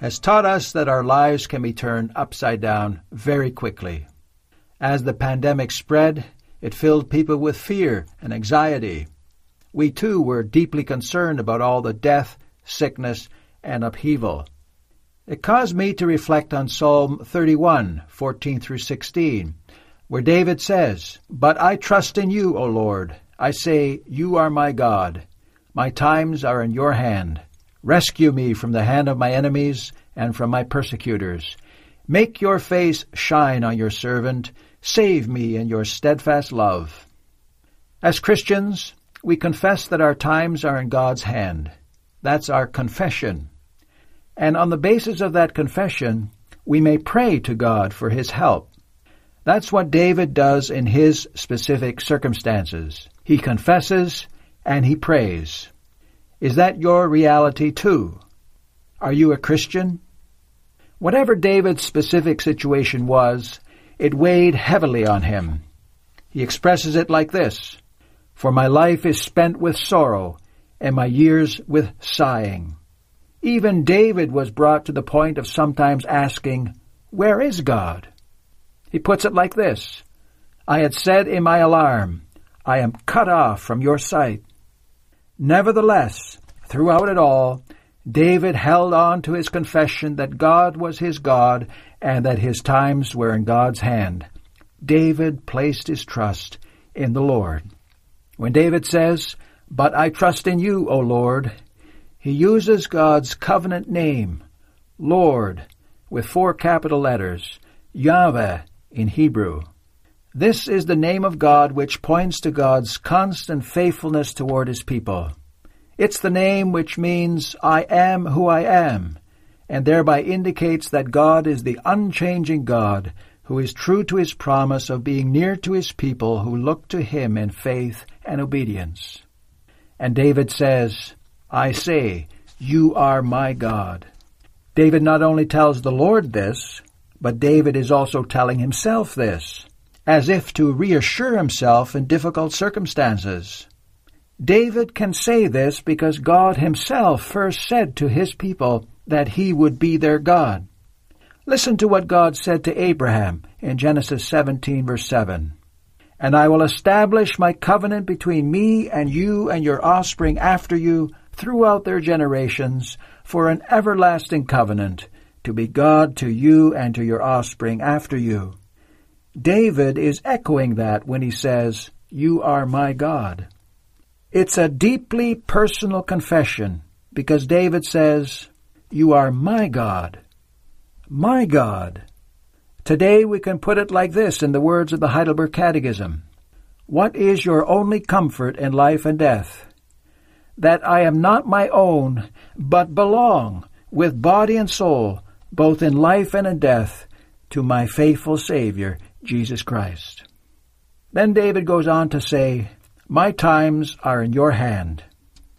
has taught us that our lives can be turned upside down very quickly. As the pandemic spread, it filled people with fear and anxiety. We too were deeply concerned about all the death, sickness, and upheaval. It caused me to reflect on Psalm 31, 14 through 16, where David says, But I trust in you, O Lord. I say, You are my God. My times are in your hand. Rescue me from the hand of my enemies and from my persecutors. Make your face shine on your servant. Save me in your steadfast love. As Christians, we confess that our times are in God's hand. That's our confession. And on the basis of that confession, we may pray to God for His help. That's what David does in his specific circumstances. He confesses and he prays. Is that your reality too? Are you a Christian? Whatever David's specific situation was, it weighed heavily on him. He expresses it like this For my life is spent with sorrow, and my years with sighing. Even David was brought to the point of sometimes asking, Where is God? He puts it like this I had said in my alarm, I am cut off from your sight. Nevertheless, throughout it all, David held on to his confession that God was his God and that his times were in God's hand. David placed his trust in the Lord. When David says, But I trust in you, O Lord, he uses God's covenant name, Lord, with four capital letters, Yahweh in Hebrew. This is the name of God which points to God's constant faithfulness toward his people. It's the name which means I am who I am, and thereby indicates that God is the unchanging God who is true to his promise of being near to his people who look to him in faith and obedience. And David says, I say, You are my God. David not only tells the Lord this, but David is also telling himself this as if to reassure himself in difficult circumstances. David can say this because God himself first said to his people that he would be their God. Listen to what God said to Abraham in Genesis 17, verse 7. And I will establish my covenant between me and you and your offspring after you throughout their generations for an everlasting covenant, to be God to you and to your offspring after you. David is echoing that when he says, You are my God. It's a deeply personal confession because David says, You are my God. My God. Today we can put it like this in the words of the Heidelberg Catechism What is your only comfort in life and death? That I am not my own, but belong, with body and soul, both in life and in death, to my faithful Savior, Jesus Christ. Then David goes on to say, My times are in your hand.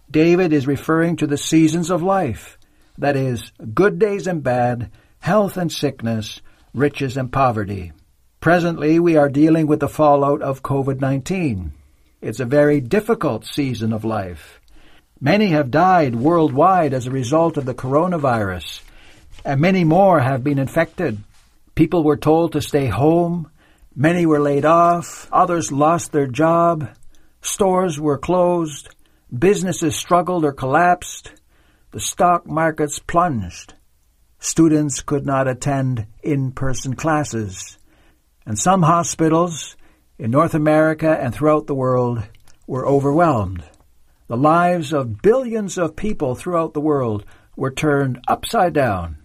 David is referring to the seasons of life, that is, good days and bad, health and sickness, riches and poverty. Presently, we are dealing with the fallout of COVID 19. It's a very difficult season of life. Many have died worldwide as a result of the coronavirus, and many more have been infected. People were told to stay home. Many were laid off. Others lost their job. Stores were closed. Businesses struggled or collapsed. The stock markets plunged. Students could not attend in person classes. And some hospitals in North America and throughout the world were overwhelmed. The lives of billions of people throughout the world were turned upside down.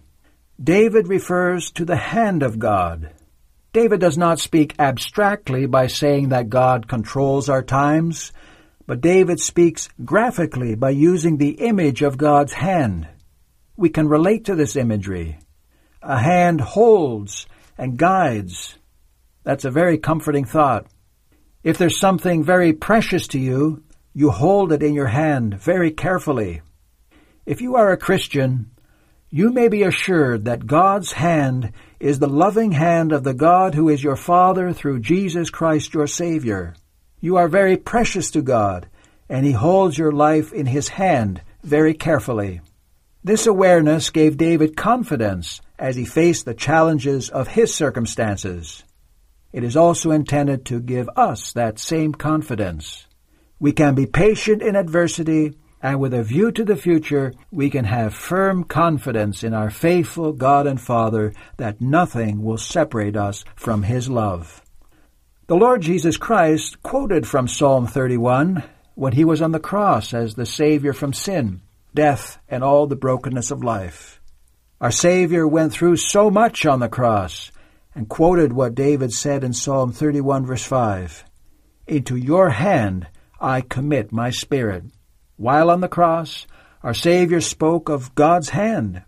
David refers to the hand of God. David does not speak abstractly by saying that God controls our times, but David speaks graphically by using the image of God's hand. We can relate to this imagery. a hand holds and guides. That's a very comforting thought. If there's something very precious to you, you hold it in your hand very carefully. If you are a Christian, you may be assured that God's hand is the loving hand of the God who is your Father through Jesus Christ your Savior. You are very precious to God, and He holds your life in His hand very carefully. This awareness gave David confidence as he faced the challenges of his circumstances. It is also intended to give us that same confidence. We can be patient in adversity and with a view to the future, we can have firm confidence in our faithful God and Father that nothing will separate us from His love. The Lord Jesus Christ quoted from Psalm 31 when He was on the cross as the Savior from sin, death, and all the brokenness of life. Our Savior went through so much on the cross and quoted what David said in Psalm 31 verse 5. Into your hand I commit my spirit. While on the cross, our Savior spoke of God's hand.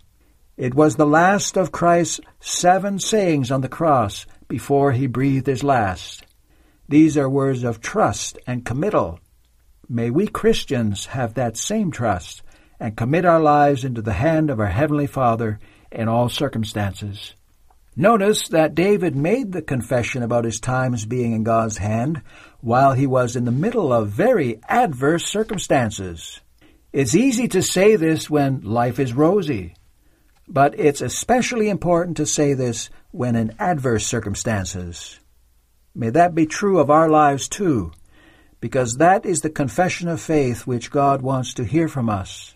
It was the last of Christ's seven sayings on the cross before he breathed his last. These are words of trust and committal. May we Christians have that same trust and commit our lives into the hand of our Heavenly Father in all circumstances. Notice that David made the confession about his times being in God's hand while he was in the middle of very adverse circumstances. It's easy to say this when life is rosy, but it's especially important to say this when in adverse circumstances. May that be true of our lives too, because that is the confession of faith which God wants to hear from us.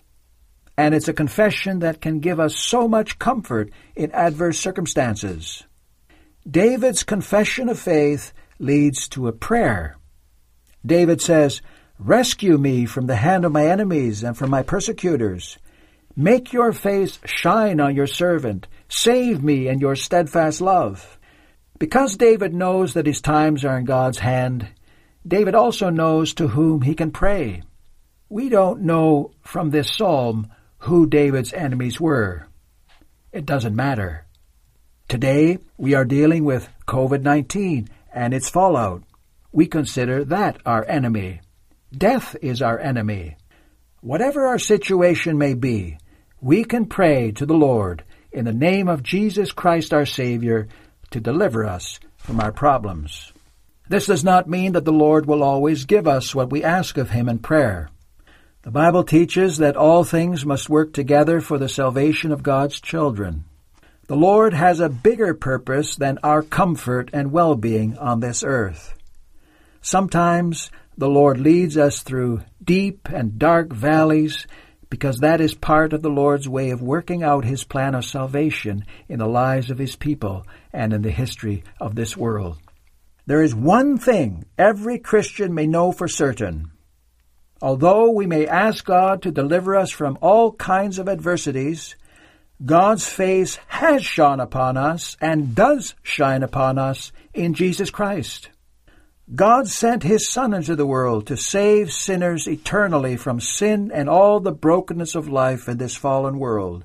And it's a confession that can give us so much comfort in adverse circumstances. David's confession of faith leads to a prayer. David says, Rescue me from the hand of my enemies and from my persecutors. Make your face shine on your servant. Save me in your steadfast love. Because David knows that his times are in God's hand, David also knows to whom he can pray. We don't know from this psalm who David's enemies were. It doesn't matter. Today, we are dealing with COVID 19 and its fallout. We consider that our enemy. Death is our enemy. Whatever our situation may be, we can pray to the Lord in the name of Jesus Christ our Savior to deliver us from our problems. This does not mean that the Lord will always give us what we ask of Him in prayer. The Bible teaches that all things must work together for the salvation of God's children. The Lord has a bigger purpose than our comfort and well being on this earth. Sometimes the Lord leads us through deep and dark valleys because that is part of the Lord's way of working out His plan of salvation in the lives of His people and in the history of this world. There is one thing every Christian may know for certain. Although we may ask God to deliver us from all kinds of adversities, God's face has shone upon us and does shine upon us in Jesus Christ. God sent His Son into the world to save sinners eternally from sin and all the brokenness of life in this fallen world.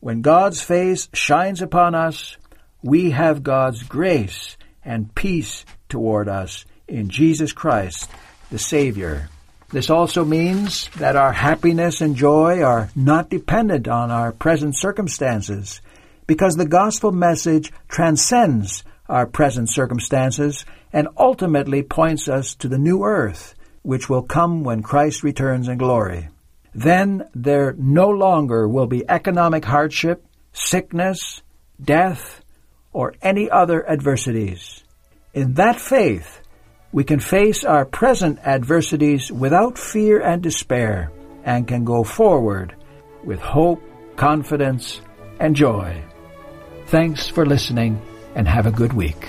When God's face shines upon us, we have God's grace and peace toward us in Jesus Christ, the Savior. This also means that our happiness and joy are not dependent on our present circumstances, because the gospel message transcends our present circumstances and ultimately points us to the new earth, which will come when Christ returns in glory. Then there no longer will be economic hardship, sickness, death, or any other adversities. In that faith, we can face our present adversities without fear and despair and can go forward with hope, confidence, and joy. Thanks for listening and have a good week.